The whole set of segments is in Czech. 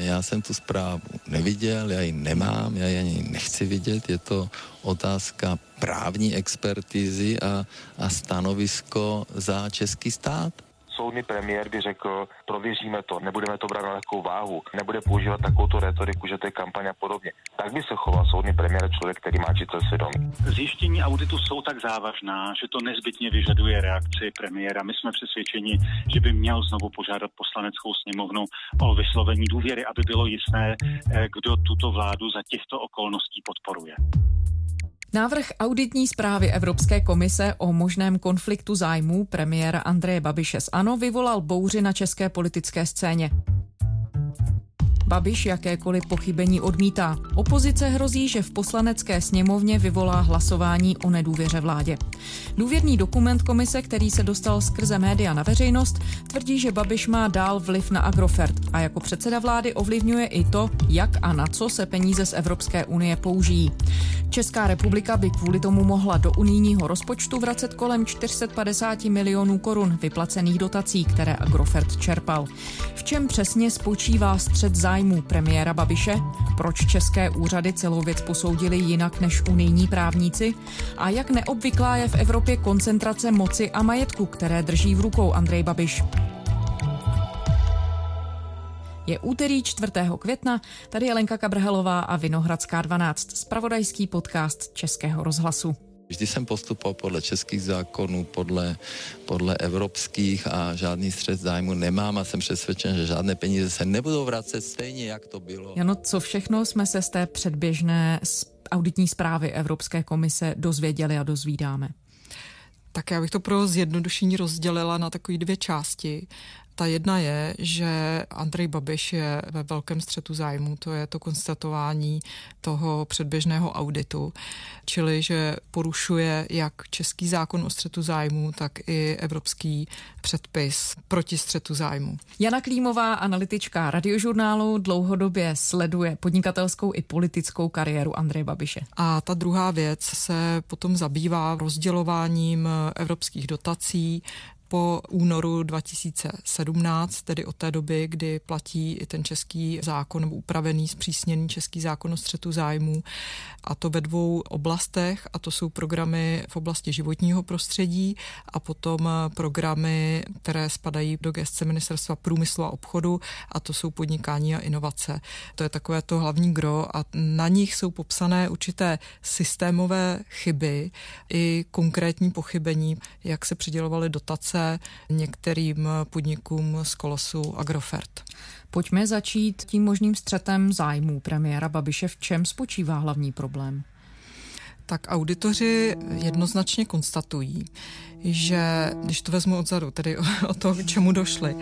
Já jsem tu zprávu neviděl, já ji nemám, já ji ani nechci vidět. Je to otázka právní expertizy a, a stanovisko za český stát soudný premiér by řekl, prověříme to, nebudeme to brát na lehkou váhu, nebude používat takovou retoriku, že to je kampaň a podobně. Tak by se choval soudný premiér člověk, který má čisté svědomí. Zjištění auditu jsou tak závažná, že to nezbytně vyžaduje reakci premiéra. My jsme přesvědčeni, že by měl znovu požádat poslaneckou sněmovnu o vyslovení důvěry, aby bylo jisté, eh, kdo tuto vládu za těchto okolností podporuje. Návrh auditní zprávy Evropské komise o možném konfliktu zájmů premiéra Andreje Babiše z ANO vyvolal bouři na české politické scéně. Babiš jakékoliv pochybení odmítá. Opozice hrozí, že v poslanecké sněmovně vyvolá hlasování o nedůvěře vládě. Důvěrný dokument komise, který se dostal skrze média na veřejnost, tvrdí, že Babiš má dál vliv na Agrofert a jako předseda vlády ovlivňuje i to, jak a na co se peníze z Evropské unie použijí. Česká republika by kvůli tomu mohla do unijního rozpočtu vracet kolem 450 milionů korun vyplacených dotací, které Agrofert čerpal. V čem přesně spočívá střed zájmu zájmů premiéra Babiše? Proč české úřady celou věc posoudili jinak než unijní právníci? A jak neobvyklá je v Evropě koncentrace moci a majetku, které drží v rukou Andrej Babiš? Je úterý 4. května, tady je Lenka Kabrhelová a Vinohradská 12, spravodajský podcast Českého rozhlasu. Vždy jsem postupoval podle českých zákonů, podle, podle evropských a žádný střed zájmu nemám a jsem přesvědčen, že žádné peníze se nebudou vracet stejně, jak to bylo. Jano, co všechno jsme se z té předběžné auditní zprávy Evropské komise dozvěděli a dozvídáme? Tak já bych to pro zjednodušení rozdělila na takové dvě části. Ta jedna je, že Andrej Babiš je ve velkém střetu zájmu, to je to konstatování toho předběžného auditu, čili že porušuje jak český zákon o střetu zájmu, tak i evropský předpis proti střetu zájmu. Jana Klímová, analytička radiožurnálu, dlouhodobě sleduje podnikatelskou i politickou kariéru Andreje Babiše. A ta druhá věc se potom zabývá rozdělováním evropských dotací po únoru 2017, tedy od té doby, kdy platí i ten český zákon nebo upravený, zpřísněný český zákon o střetu zájmů. A to ve dvou oblastech, a to jsou programy v oblasti životního prostředí a potom programy, které spadají do gestce Ministerstva průmyslu a obchodu, a to jsou podnikání a inovace. To je takové to hlavní gro a na nich jsou popsané určité systémové chyby i konkrétní pochybení, jak se přidělovaly dotace se některým podnikům z kolosu Agrofert. Pojďme začít tím možným střetem zájmů premiéra Babiše. V čem spočívá hlavní problém? Tak auditoři jednoznačně konstatují, že, když to vezmu odzadu, tedy o, o to, k čemu došli,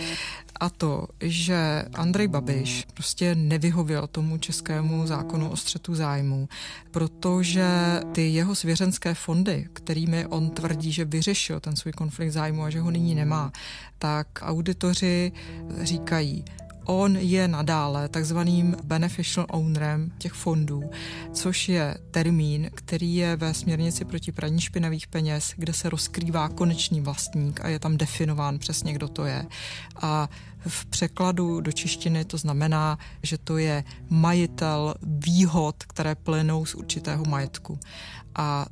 a to, že Andrej Babiš prostě nevyhověl tomu českému zákonu o střetu zájmu, protože ty jeho svěřenské fondy, kterými on tvrdí, že vyřešil ten svůj konflikt zájmu a že ho nyní nemá, tak auditoři říkají, on je nadále takzvaným beneficial ownerem těch fondů, což je termín, který je ve směrnici proti praní špinavých peněz, kde se rozkrývá konečný vlastník a je tam definován přesně, kdo to je. A v překladu do češtiny to znamená, že to je majitel výhod, které plynou z určitého majetku. A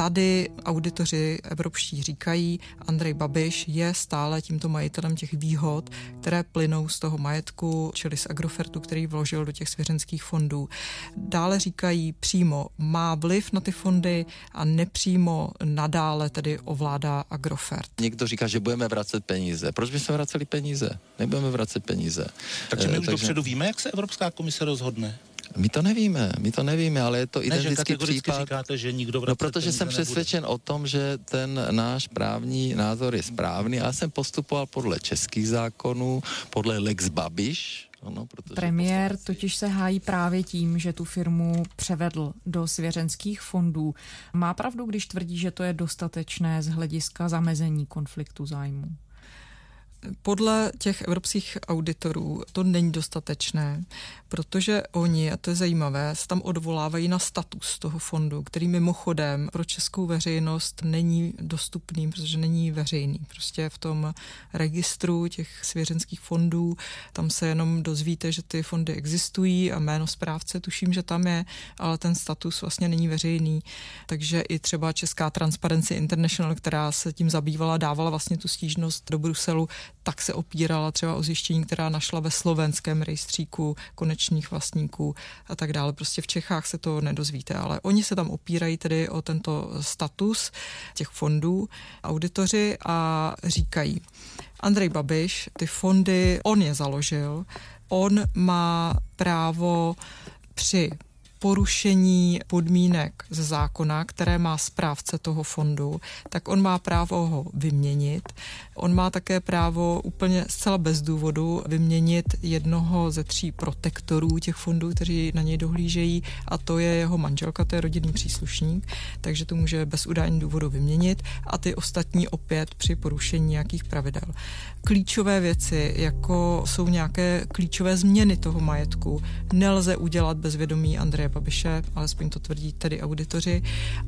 tady auditoři evropští říkají, Andrej Babiš je stále tímto majitelem těch výhod, které plynou z toho majetku, čili z Agrofertu, který vložil do těch svěřenských fondů. Dále říkají přímo, má vliv na ty fondy a nepřímo nadále tedy ovládá Agrofert. Někdo říká, že budeme vracet peníze. Proč by se vraceli peníze? Nebudeme vracet peníze. Takže my už Takže... dopředu víme, jak se Evropská komise rozhodne? My to nevíme, my to nevíme, ale je to ne, identický případ. říkáte, že nikdo No, protože jsem přesvědčen nebude. o tom, že ten náš právní názor je správný. Já jsem postupoval podle českých zákonů, podle Lex Babiš, ano, Premiér totiž se hájí právě tím, že tu firmu převedl do svěřenských fondů. Má pravdu, když tvrdí, že to je dostatečné z hlediska zamezení konfliktu zájmu? Podle těch evropských auditorů to není dostatečné, protože oni, a to je zajímavé, se tam odvolávají na status toho fondu, který mimochodem pro českou veřejnost není dostupný, protože není veřejný. Prostě v tom registru těch svěřenských fondů, tam se jenom dozvíte, že ty fondy existují a jméno správce tuším, že tam je, ale ten status vlastně není veřejný. Takže i třeba Česká Transparency International, která se tím zabývala, dávala vlastně tu stížnost do Bruselu, tak se opírala třeba o zjištění, která našla ve slovenském rejstříku konečných vlastníků a tak dále. Prostě v Čechách se to nedozvíte, ale oni se tam opírají tedy o tento status těch fondů, auditoři a říkají, Andrej Babiš, ty fondy, on je založil, on má právo při porušení podmínek ze zákona, které má správce toho fondu, tak on má právo ho vyměnit. On má také právo úplně zcela bez důvodu vyměnit jednoho ze tří protektorů těch fondů, kteří na něj dohlížejí, a to je jeho manželka, to je rodinný příslušník, takže to může bez udání důvodu vyměnit a ty ostatní opět při porušení nějakých pravidel. Klíčové věci, jako jsou nějaké klíčové změny toho majetku, nelze udělat bez vědomí Andreje Babiše, alespoň to tvrdí tedy auditoři,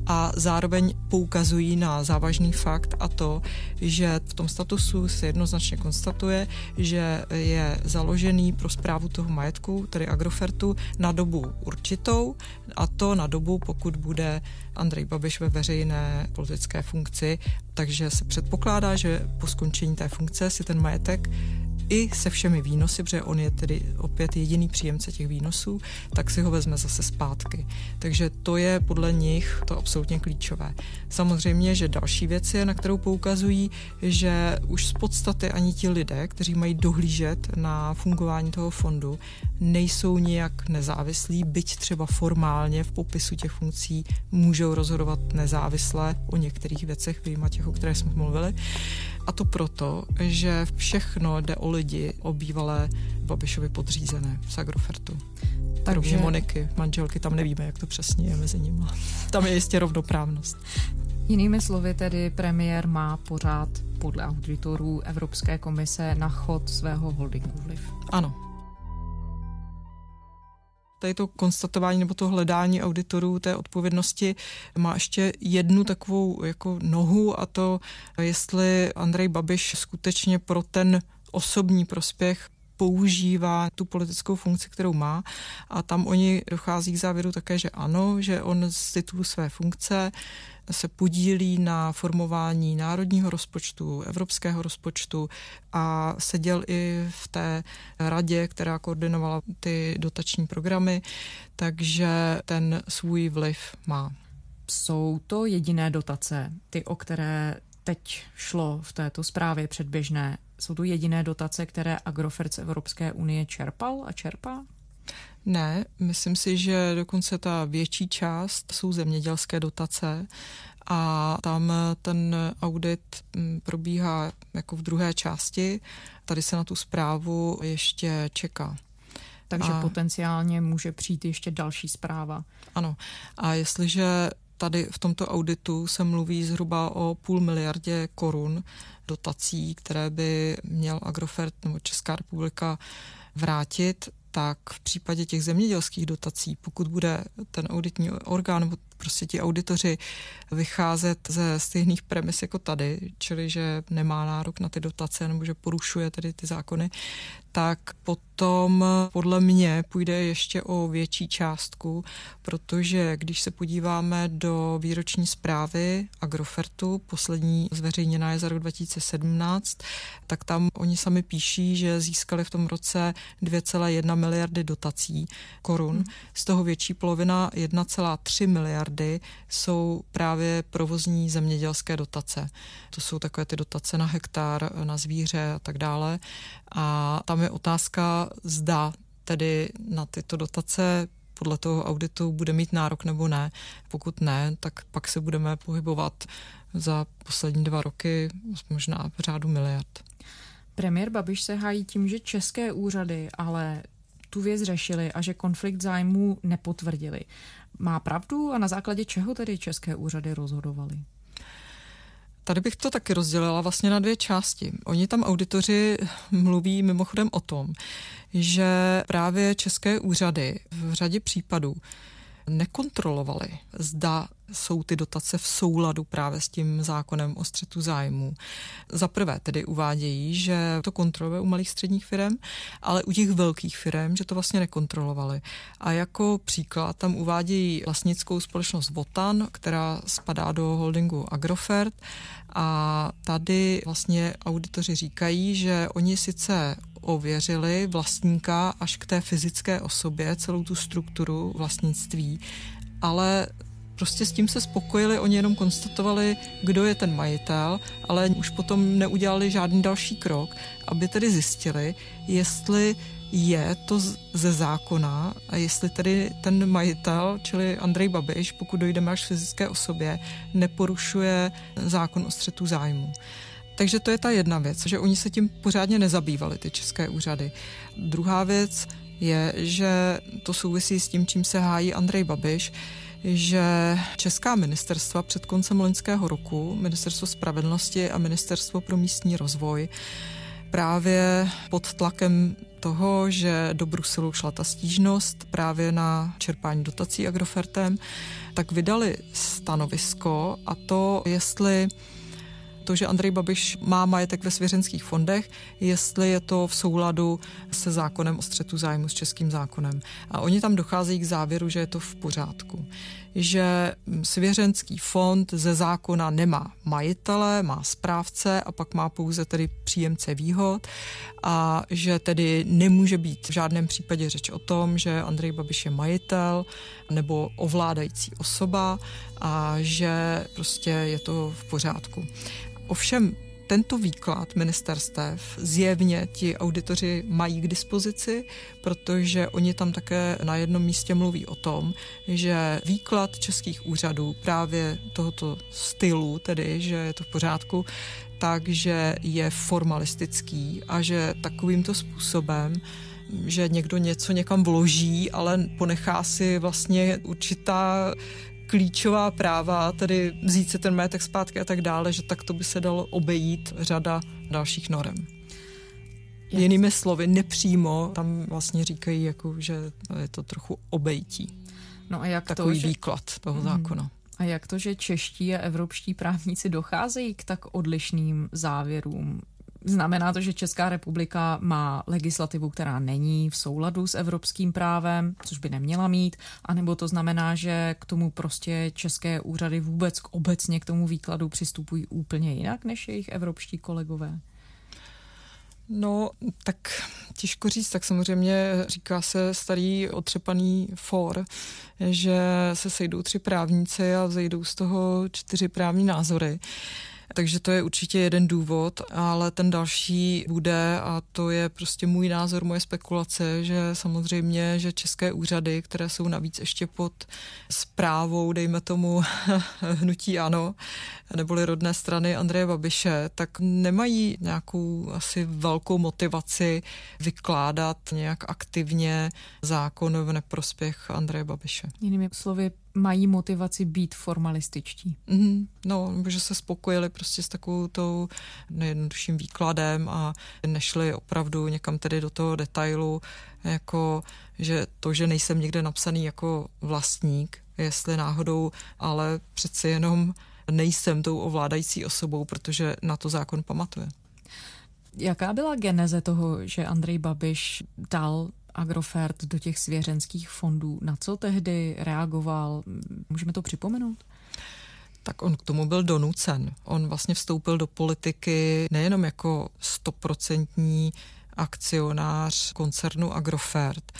a zároveň poukazují na závažný fakt a to, že v tom statusu se jednoznačně konstatuje, že je založený pro zprávu toho majetku, tedy Agrofertu, na dobu určitou a to na dobu, pokud bude Andrej Babiš ve veřejné politické funkci, takže se předpokládá, že po skončení té funkce si ten majetek i se všemi výnosy, protože on je tedy opět jediný příjemce těch výnosů, tak si ho vezme zase zpátky. Takže to je podle nich to absolutně klíčové. Samozřejmě, že další věc je, na kterou poukazují, že už z podstaty ani ti lidé, kteří mají dohlížet na fungování toho fondu, nejsou nijak nezávislí, byť třeba formálně v popisu těch funkcí můžou rozhodovat nezávisle o některých věcech, vyjma těch, o které jsme mluvili. A to proto, že všechno jde o lidi, o bývalé Babišovi podřízené z Agrofertu. Takže... Kromě Moniky, manželky, tam nevíme, jak to přesně je mezi nimi. Tam je jistě rovnoprávnost. Jinými slovy tedy premiér má pořád podle auditorů Evropské komise na chod svého holdingu vliv. Ano, tady to konstatování nebo to hledání auditorů té odpovědnosti má ještě jednu takovou jako nohu a to, jestli Andrej Babiš skutečně pro ten osobní prospěch používá tu politickou funkci, kterou má a tam oni dochází k závěru také, že ano, že on z titulu své funkce se podílí na formování národního rozpočtu, evropského rozpočtu a seděl i v té radě, která koordinovala ty dotační programy, takže ten svůj vliv má. Jsou to jediné dotace, ty, o které teď šlo v této zprávě předběžné, jsou to jediné dotace, které Agrofert z Evropské unie čerpal a čerpá? Ne, myslím si, že dokonce ta větší část jsou zemědělské dotace a tam ten audit mm, probíhá jako v druhé části. Tady se na tu zprávu ještě čeká. Takže a, potenciálně může přijít ještě další zpráva. Ano. A jestliže tady v tomto auditu se mluví zhruba o půl miliardě korun dotací, které by měl Agrofert nebo Česká republika vrátit, tak v případě těch zemědělských dotací, pokud bude ten auditní orgán nebo prostě ti auditoři vycházet ze stejných premis jako tady, čili že nemá nárok na ty dotace nebo že porušuje tedy ty zákony, tak potom podle mě půjde ještě o větší částku, protože když se podíváme do výroční zprávy Agrofertu, poslední zveřejněná je za rok 2017, tak tam oni sami píší, že získali v tom roce 2,1 miliardy dotací korun. Hmm. Z toho větší polovina 1,3 miliardy jsou právě provozní zemědělské dotace. To jsou takové ty dotace na hektar, na zvíře a tak dále. A tam je otázka, zda tedy na tyto dotace podle toho auditu bude mít nárok nebo ne. Pokud ne, tak pak se budeme pohybovat za poslední dva roky možná v řádu miliard. Premiér Babiš se hájí tím, že české úřady ale tu věc řešili a že konflikt zájmů nepotvrdili. Má pravdu a na základě čeho tedy české úřady rozhodovaly? Tady bych to taky rozdělila vlastně na dvě části. Oni tam auditoři mluví mimochodem o tom, že právě české úřady v řadě případů nekontrolovali, zda jsou ty dotace v souladu právě s tím zákonem o střetu zájmů. Za prvé tedy uvádějí, že to kontroluje u malých středních firm, ale u těch velkých firm, že to vlastně nekontrolovali. A jako příklad tam uvádějí vlastnickou společnost Votan, která spadá do holdingu Agrofert a tady vlastně auditoři říkají, že oni sice ověřili vlastníka až k té fyzické osobě, celou tu strukturu vlastnictví, ale prostě s tím se spokojili, oni jenom konstatovali, kdo je ten majitel, ale už potom neudělali žádný další krok, aby tedy zjistili, jestli je to ze zákona a jestli tedy ten majitel, čili Andrej Babiš, pokud dojdeme až fyzické osobě, neporušuje zákon o střetu zájmu. Takže to je ta jedna věc, že oni se tím pořádně nezabývali, ty české úřady. Druhá věc je, že to souvisí s tím, čím se hájí Andrej Babiš, že česká ministerstva před koncem loňského roku, Ministerstvo spravedlnosti a Ministerstvo pro místní rozvoj, právě pod tlakem toho, že do Bruselu šla ta stížnost právě na čerpání dotací Agrofertem, tak vydali stanovisko a to, jestli to, že Andrej Babiš má majetek ve svěřenských fondech, jestli je to v souladu se zákonem o střetu zájmu s českým zákonem. A oni tam docházejí k závěru, že je to v pořádku. Že svěřenský fond ze zákona nemá majitele, má správce a pak má pouze tedy příjemce výhod a že tedy nemůže být v žádném případě řeč o tom, že Andrej Babiš je majitel nebo ovládající osoba a že prostě je to v pořádku. Ovšem tento výklad ministerstev zjevně ti auditoři mají k dispozici, protože oni tam také na jednom místě mluví o tom, že výklad českých úřadů právě tohoto stylu, tedy že je to v pořádku, takže je formalistický a že takovýmto způsobem že někdo něco někam vloží, ale ponechá si vlastně určitá klíčová práva, tedy vzít si ten majetek zpátky a tak dále, že tak to by se dalo obejít řada dalších norem. Jak? Jinými slovy, nepřímo tam vlastně říkají, jako, že je to trochu obejtí. No a jak Takový to, že... výklad toho hmm. zákona. A jak to, že čeští a evropští právníci docházejí k tak odlišným závěrům? Znamená to, že Česká republika má legislativu, která není v souladu s evropským právem, což by neměla mít, anebo to znamená, že k tomu prostě české úřady vůbec k obecně k tomu výkladu přistupují úplně jinak než jejich evropští kolegové? No, tak těžko říct, tak samozřejmě říká se starý otřepaný for, že se sejdou tři právníci a vzejdou z toho čtyři právní názory. Takže to je určitě jeden důvod, ale ten další bude, a to je prostě můj názor, moje spekulace, že samozřejmě, že české úřady, které jsou navíc ještě pod zprávou, dejme tomu hnutí ano, neboli rodné strany Andreje Babiše, tak nemají nějakou asi velkou motivaci vykládat nějak aktivně zákon v neprospěch Andreje Babiše. Jinými slovy, mají motivaci být formalističtí. Mm, no, že se spokojili prostě s takovou tou nejjednodušším výkladem a nešli opravdu někam tedy do toho detailu, jako že to, že nejsem někde napsaný jako vlastník, jestli náhodou, ale přeci jenom nejsem tou ovládající osobou, protože na to zákon pamatuje. Jaká byla geneze toho, že Andrej Babiš dal Agrofert do těch svěřenských fondů? Na co tehdy reagoval? Můžeme to připomenout? tak on k tomu byl donucen. On vlastně vstoupil do politiky nejenom jako stoprocentní akcionář koncernu Agrofert,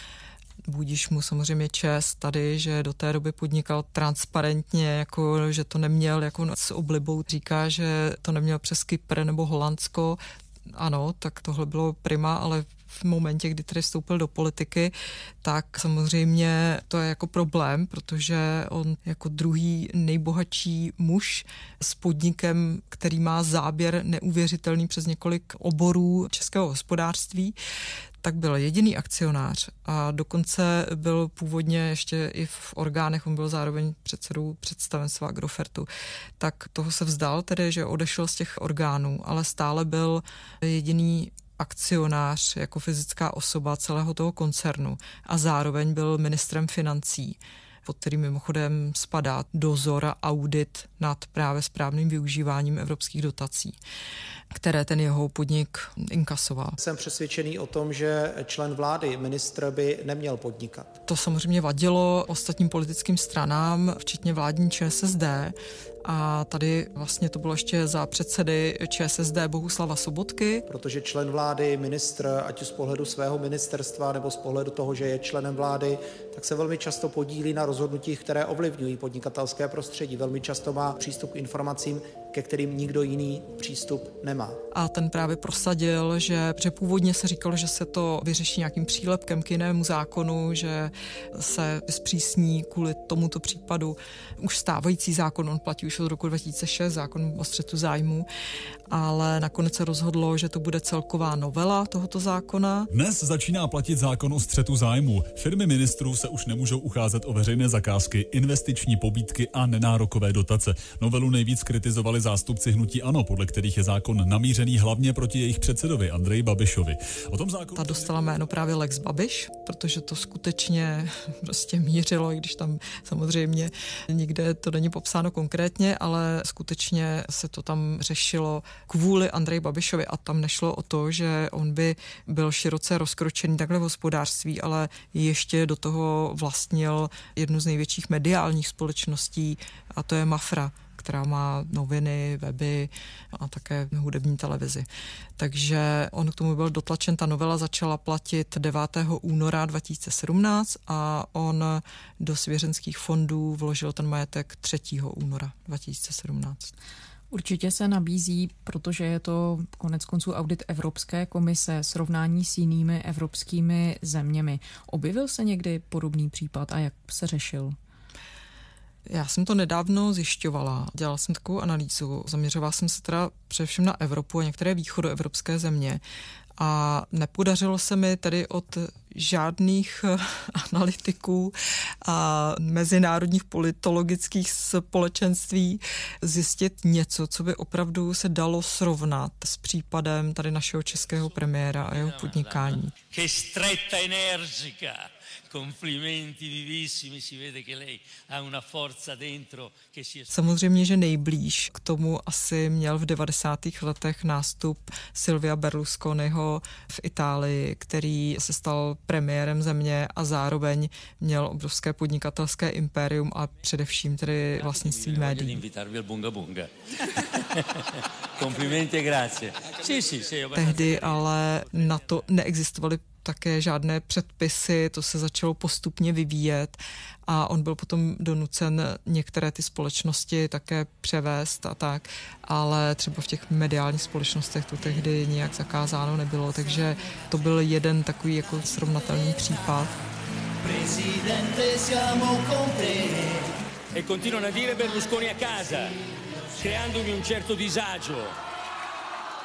Budíš mu samozřejmě čest tady, že do té doby podnikal transparentně, jako že to neměl jako s oblibou. Říká, že to neměl přes Kypr nebo Holandsko. Ano, tak tohle bylo prima, ale v momentě, kdy tedy vstoupil do politiky, tak samozřejmě to je jako problém, protože on jako druhý nejbohatší muž s podnikem, který má záběr neuvěřitelný přes několik oborů českého hospodářství, tak byl jediný akcionář. A dokonce byl původně ještě i v orgánech, on byl zároveň předsedou představenstva Agrofertu, tak toho se vzdal tedy, že odešel z těch orgánů, ale stále byl jediný akcionář jako fyzická osoba celého toho koncernu a zároveň byl ministrem financí pod kterým mimochodem spadá dozor a audit nad právě správným využíváním evropských dotací, které ten jeho podnik inkasoval. Jsem přesvědčený o tom, že člen vlády, ministr by neměl podnikat. To samozřejmě vadilo ostatním politickým stranám, včetně vládní ČSSD, a tady vlastně to bylo ještě za předsedy ČSSD Bohuslava Sobotky. Protože člen vlády, ministr, ať už z pohledu svého ministerstva nebo z pohledu toho, že je členem vlády, tak se velmi často podílí na rozhodnutích, které ovlivňují podnikatelské prostředí. Velmi často má přístup k informacím, ke kterým nikdo jiný přístup nemá. A ten právě prosadil, že původně se říkalo, že se to vyřeší nějakým přílepkem k jinému zákonu, že se zpřísní kvůli tomuto případu už stávající zákon, on platí už od roku 2006, zákon o střetu zájmu, ale nakonec se rozhodlo, že to bude celková novela tohoto zákona. Dnes začíná platit zákon o střetu zájmu. Firmy ministrů se už nemůžou ucházet o veřejné zakázky, investiční pobídky a nenárokové dotace. Novelu nejvíc kritizovali zástupci hnutí ANO, podle kterých je zákon namířený hlavně proti jejich předsedovi Andreji Babišovi. O tom zákonu... Ta dostala jméno právě Lex Babiš, protože to skutečně prostě mířilo, i když tam samozřejmě nikde to není popsáno konkrétně, ale skutečně se to tam řešilo kvůli Andreji Babišovi a tam nešlo o to, že on by byl široce rozkročený takhle v hospodářství, ale ještě do toho vlastnil jednu z největších mediálních společností a to je Mafra která má noviny, weby a také hudební televizi. Takže on k tomu byl dotlačen, ta novela začala platit 9. února 2017 a on do svěřenských fondů vložil ten majetek 3. února 2017. Určitě se nabízí, protože je to konec konců audit Evropské komise, srovnání s jinými evropskými zeměmi. Objevil se někdy podobný případ a jak se řešil? Já jsem to nedávno zjišťovala, dělala jsem takovou analýzu, zaměřovala jsem se teda především na Evropu a některé východoevropské země a nepodařilo se mi tedy od žádných eh, analytiků a mezinárodních politologických společenství zjistit něco, co by opravdu se dalo srovnat s případem tady našeho českého premiéra a jeho podnikání complimenti vivissimi, si vede che lei ha una forza dentro che si... Samozřejmě, že nejblíž k tomu asi měl v 90. letech nástup Silvia Berlusconiho v Itálii, který se stal premiérem země a zároveň měl obrovské podnikatelské impérium a především tedy vlastnictví médií. Complimenti grazie. Tehdy ale na to neexistovaly také žádné předpisy, to se začalo postupně vyvíjet a on byl potom donucen některé ty společnosti také převést a tak, ale třeba v těch mediálních společnostech to tehdy nějak zakázáno nebylo, takže to byl jeden takový jako srovnatelný případ. Presidente, siamo con te. E continuano a dire Berlusconi a casa, creandomi un certo disagio,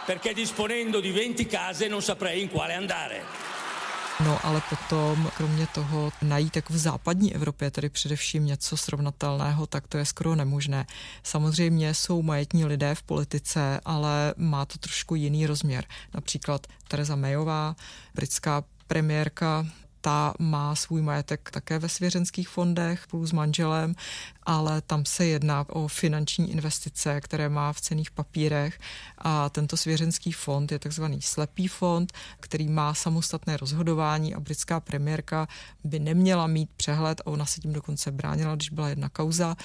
perché disponendo di 20 case non saprei in quale andare. No ale potom, kromě toho, najít jako v západní Evropě, tedy především něco srovnatelného, tak to je skoro nemožné. Samozřejmě jsou majetní lidé v politice, ale má to trošku jiný rozměr. Například Teresa Mayová, britská premiérka, ta má svůj majetek také ve svěřenských fondech spolu s manželem, ale tam se jedná o finanční investice, které má v cených papírech a tento svěřenský fond je takzvaný slepý fond, který má samostatné rozhodování a britská premiérka by neměla mít přehled a ona se tím dokonce bránila, když byla jedna kauza,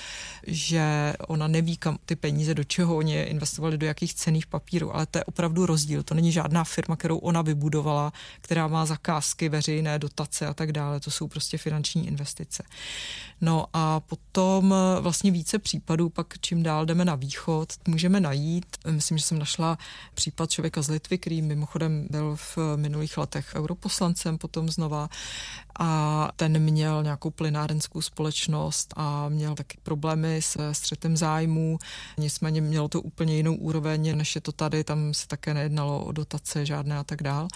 že ona neví, kam ty peníze, do čeho oni investovali, do jakých cených papírů, ale to je opravdu rozdíl. To není žádná firma, kterou ona vybudovala, která má zakázky, veřejné dotace a tak dále. To jsou prostě finanční investice. No a potom eh, vlastně více případů, pak čím dál jdeme na východ, můžeme najít. Myslím, že jsem našla případ člověka z Litvy, který mimochodem byl v minulých letech europoslancem, potom znova a ten měl nějakou plynárenskou společnost a měl taky problémy se střetem zájmů. Nicméně mělo to úplně jinou úroveň, než je to tady, tam se také nejednalo o dotace žádné a tak dál.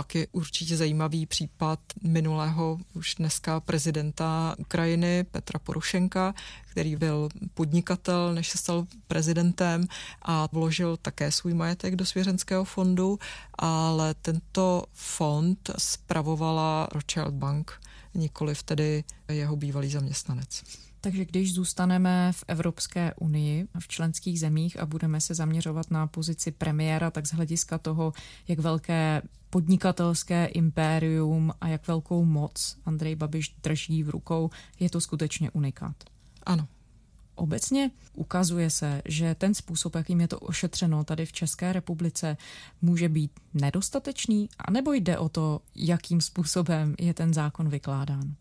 Pak je určitě zajímavý případ minulého už dneska prezidenta Ukrajiny Petra Porošenka, který byl podnikatel, než se stal prezidentem a vložil také svůj majetek do svěřenského fondu, ale tento fond spravovala Rothschild Bank, nikoli tedy jeho bývalý zaměstnanec. Takže když zůstaneme v Evropské unii, v členských zemích a budeme se zaměřovat na pozici premiéra, tak z hlediska toho, jak velké podnikatelské impérium a jak velkou moc Andrej Babiš drží v rukou, je to skutečně unikát. Ano. Obecně ukazuje se, že ten způsob, jakým je to ošetřeno tady v České republice, může být nedostatečný, anebo jde o to, jakým způsobem je ten zákon vykládán?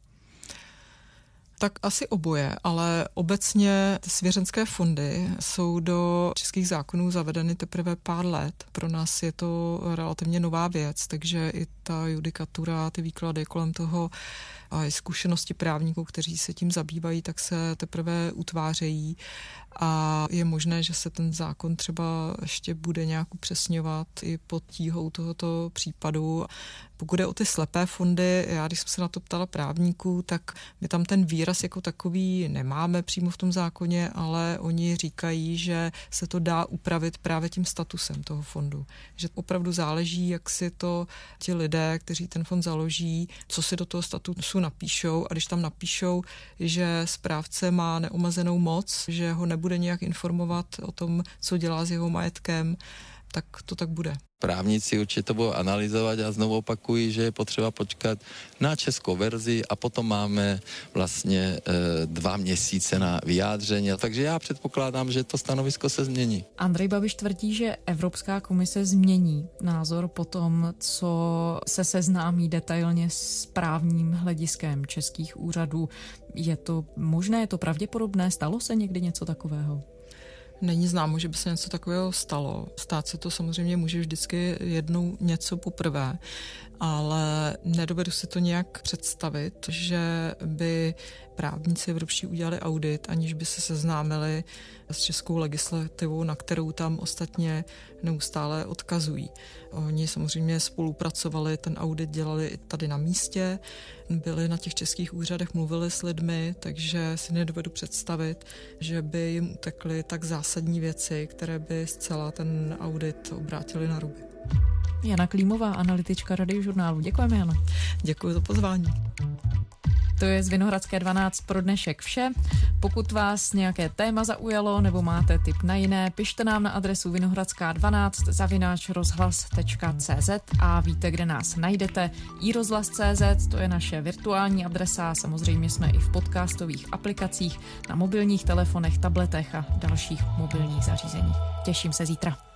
Tak asi oboje, ale obecně svěřenské fondy jsou do českých zákonů zavedeny teprve pár let. Pro nás je to relativně nová věc, takže i ta judikatura, ty výklady kolem toho a zkušenosti právníků, kteří se tím zabývají, tak se teprve utvářejí a je možné, že se ten zákon třeba ještě bude nějak upřesňovat i pod tíhou tohoto případu. Pokud je o ty slepé fondy, já když jsem se na to ptala právníků, tak my tam ten výraz jako takový nemáme přímo v tom zákoně, ale oni říkají, že se to dá upravit právě tím statusem toho fondu. Že opravdu záleží, jak si to ti lidé, kteří ten fond založí, co si do toho statusu napíšou. A když tam napíšou, že správce má neomezenou moc, že ho nebude nějak informovat o tom, co dělá s jeho majetkem, tak to tak bude. Právníci určitě to budou analyzovat a znovu opakují, že je potřeba počkat na českou verzi a potom máme vlastně e, dva měsíce na vyjádření. Takže já předpokládám, že to stanovisko se změní. Andrej Babiš tvrdí, že Evropská komise změní názor po tom, co se seznámí detailně s právním hlediskem českých úřadů. Je to možné, je to pravděpodobné? Stalo se někdy něco takového? Není známo, že by se něco takového stalo. Stát se to samozřejmě může vždycky jednou něco poprvé, ale nedovedu si to nějak představit, že by právníci evropští udělali audit, aniž by se seznámili s českou legislativou, na kterou tam ostatně neustále odkazují. Oni samozřejmě spolupracovali, ten audit dělali i tady na místě, byli na těch českých úřadech, mluvili s lidmi, takže si nedovedu představit, že by jim utekly tak zásadní věci, které by zcela ten audit obrátili na ruby. Jana Klímová, analytička radiožurnálu. Děkujeme, Jano. Děkuji za pozvání. To je z Vinohradské 12 pro dnešek vše. Pokud vás nějaké téma zaujalo nebo máte tip na jiné, pište nám na adresu vinohradská12 zavináč rozhlas.cz a víte, kde nás najdete. iRozhlas.cz, to je naše virtuální adresa, samozřejmě jsme i v podcastových aplikacích, na mobilních telefonech, tabletech a dalších mobilních zařízeních. Těším se zítra.